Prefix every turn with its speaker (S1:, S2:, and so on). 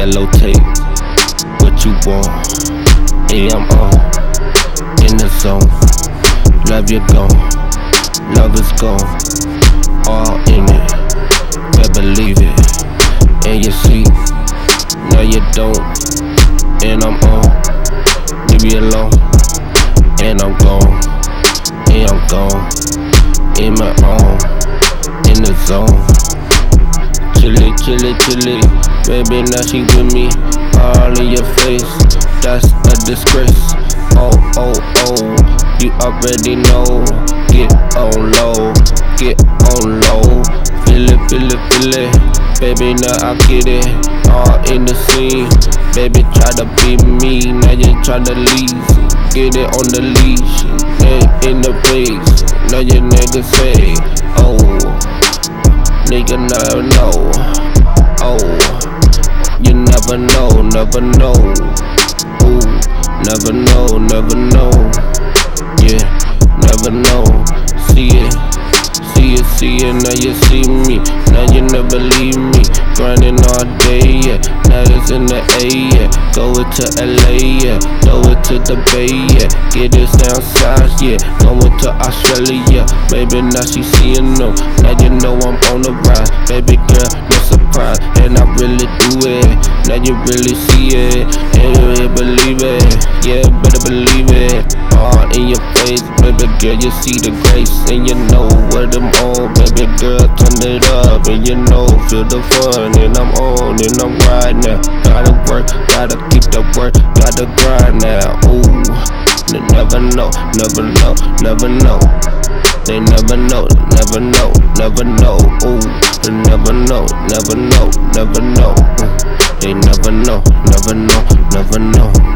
S1: Hello tape, what you want? Yeah, I'm on, in the zone. Love you gone, love is gone. All in it, better believe it. And you see, now you don't. And I'm on, leave me alone. And I'm gone, and I'm gone. In my own, in the zone. Chilly, chilly, chilly. Baby, now she with me. All in your face. That's a disgrace. Oh, oh, oh. You already know. Get on low. Get on low. Feel it, feel it, feel it. Baby, now I get it. All in the scene. Baby, try to be me. Now you try to leave. Get it on the leash. Yeah, in the face. Now your niggas say, oh. Nigga never know. Oh, never know, never know. Ooh, never know, never know. Yeah, never know. See it, see it, see it. Now you see me, now you never leave me. Grinding all day, yeah. Now it's in the A, yeah. Go it to LA, yeah. Throw it to the Bay, yeah. Get it down south, yeah. Going to Australia, baby. Now she seeing no. Now really do it. Now you really see it, and you believe it. Yeah, better believe it. All in your face, baby girl. You see the grace, and you know what I'm on, baby girl. Turn it up, and you know feel the fun, and I'm on, and I'm right now. Gotta work, gotta keep the work, gotta grind now. Ooh, they never know, never know, never know. They never know, never know, never know. Ooh, Mm. they never know, never know, never know. They never know, never know, never know.